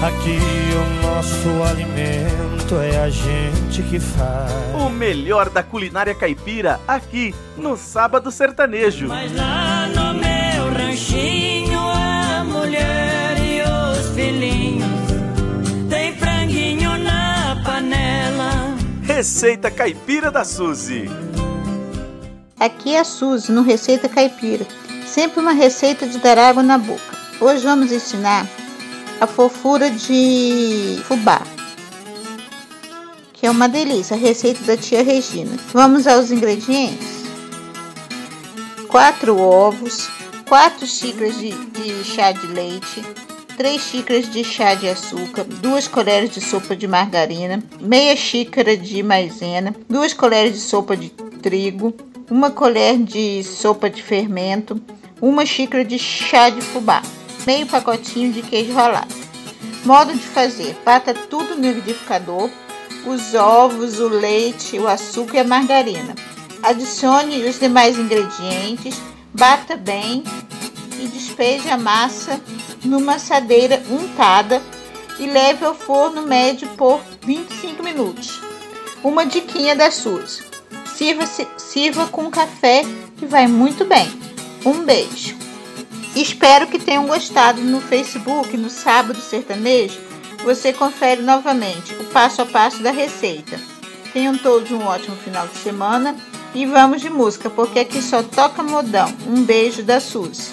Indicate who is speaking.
Speaker 1: Aqui o nosso alimento é a gente que faz.
Speaker 2: O melhor da culinária caipira aqui no Sábado Sertanejo.
Speaker 3: Mas lá no meu ranchinho a mulher e os filhinhos tem franguinho na panela.
Speaker 2: Receita Caipira da Suzy.
Speaker 4: Aqui é a Suzy no Receita Caipira. Sempre uma receita de dar água na boca. Hoje vamos ensinar a fofura de fubá, que é uma delícia, a receita da tia Regina. Vamos aos ingredientes: 4 ovos, 4 xícaras de, de chá de leite, 3 xícaras de chá de açúcar, 2 colheres de sopa de margarina, meia xícara de maisena, 2 colheres de sopa de trigo, uma colher de sopa de fermento, uma xícara de chá de fubá meio pacotinho de queijo ralado. Modo de fazer: bata tudo no liquidificador, os ovos, o leite, o açúcar e a margarina. Adicione os demais ingredientes, bata bem e despeje a massa numa assadeira untada e leve ao forno médio por 25 minutos. Uma diquinha das suas: sirva, sirva com café que vai muito bem. Um beijo! Espero que tenham gostado no Facebook, no Sábado Sertanejo. Você confere novamente o passo a passo da receita. Tenham todos um ótimo final de semana e vamos de música, porque aqui só toca modão. Um beijo da Suzy.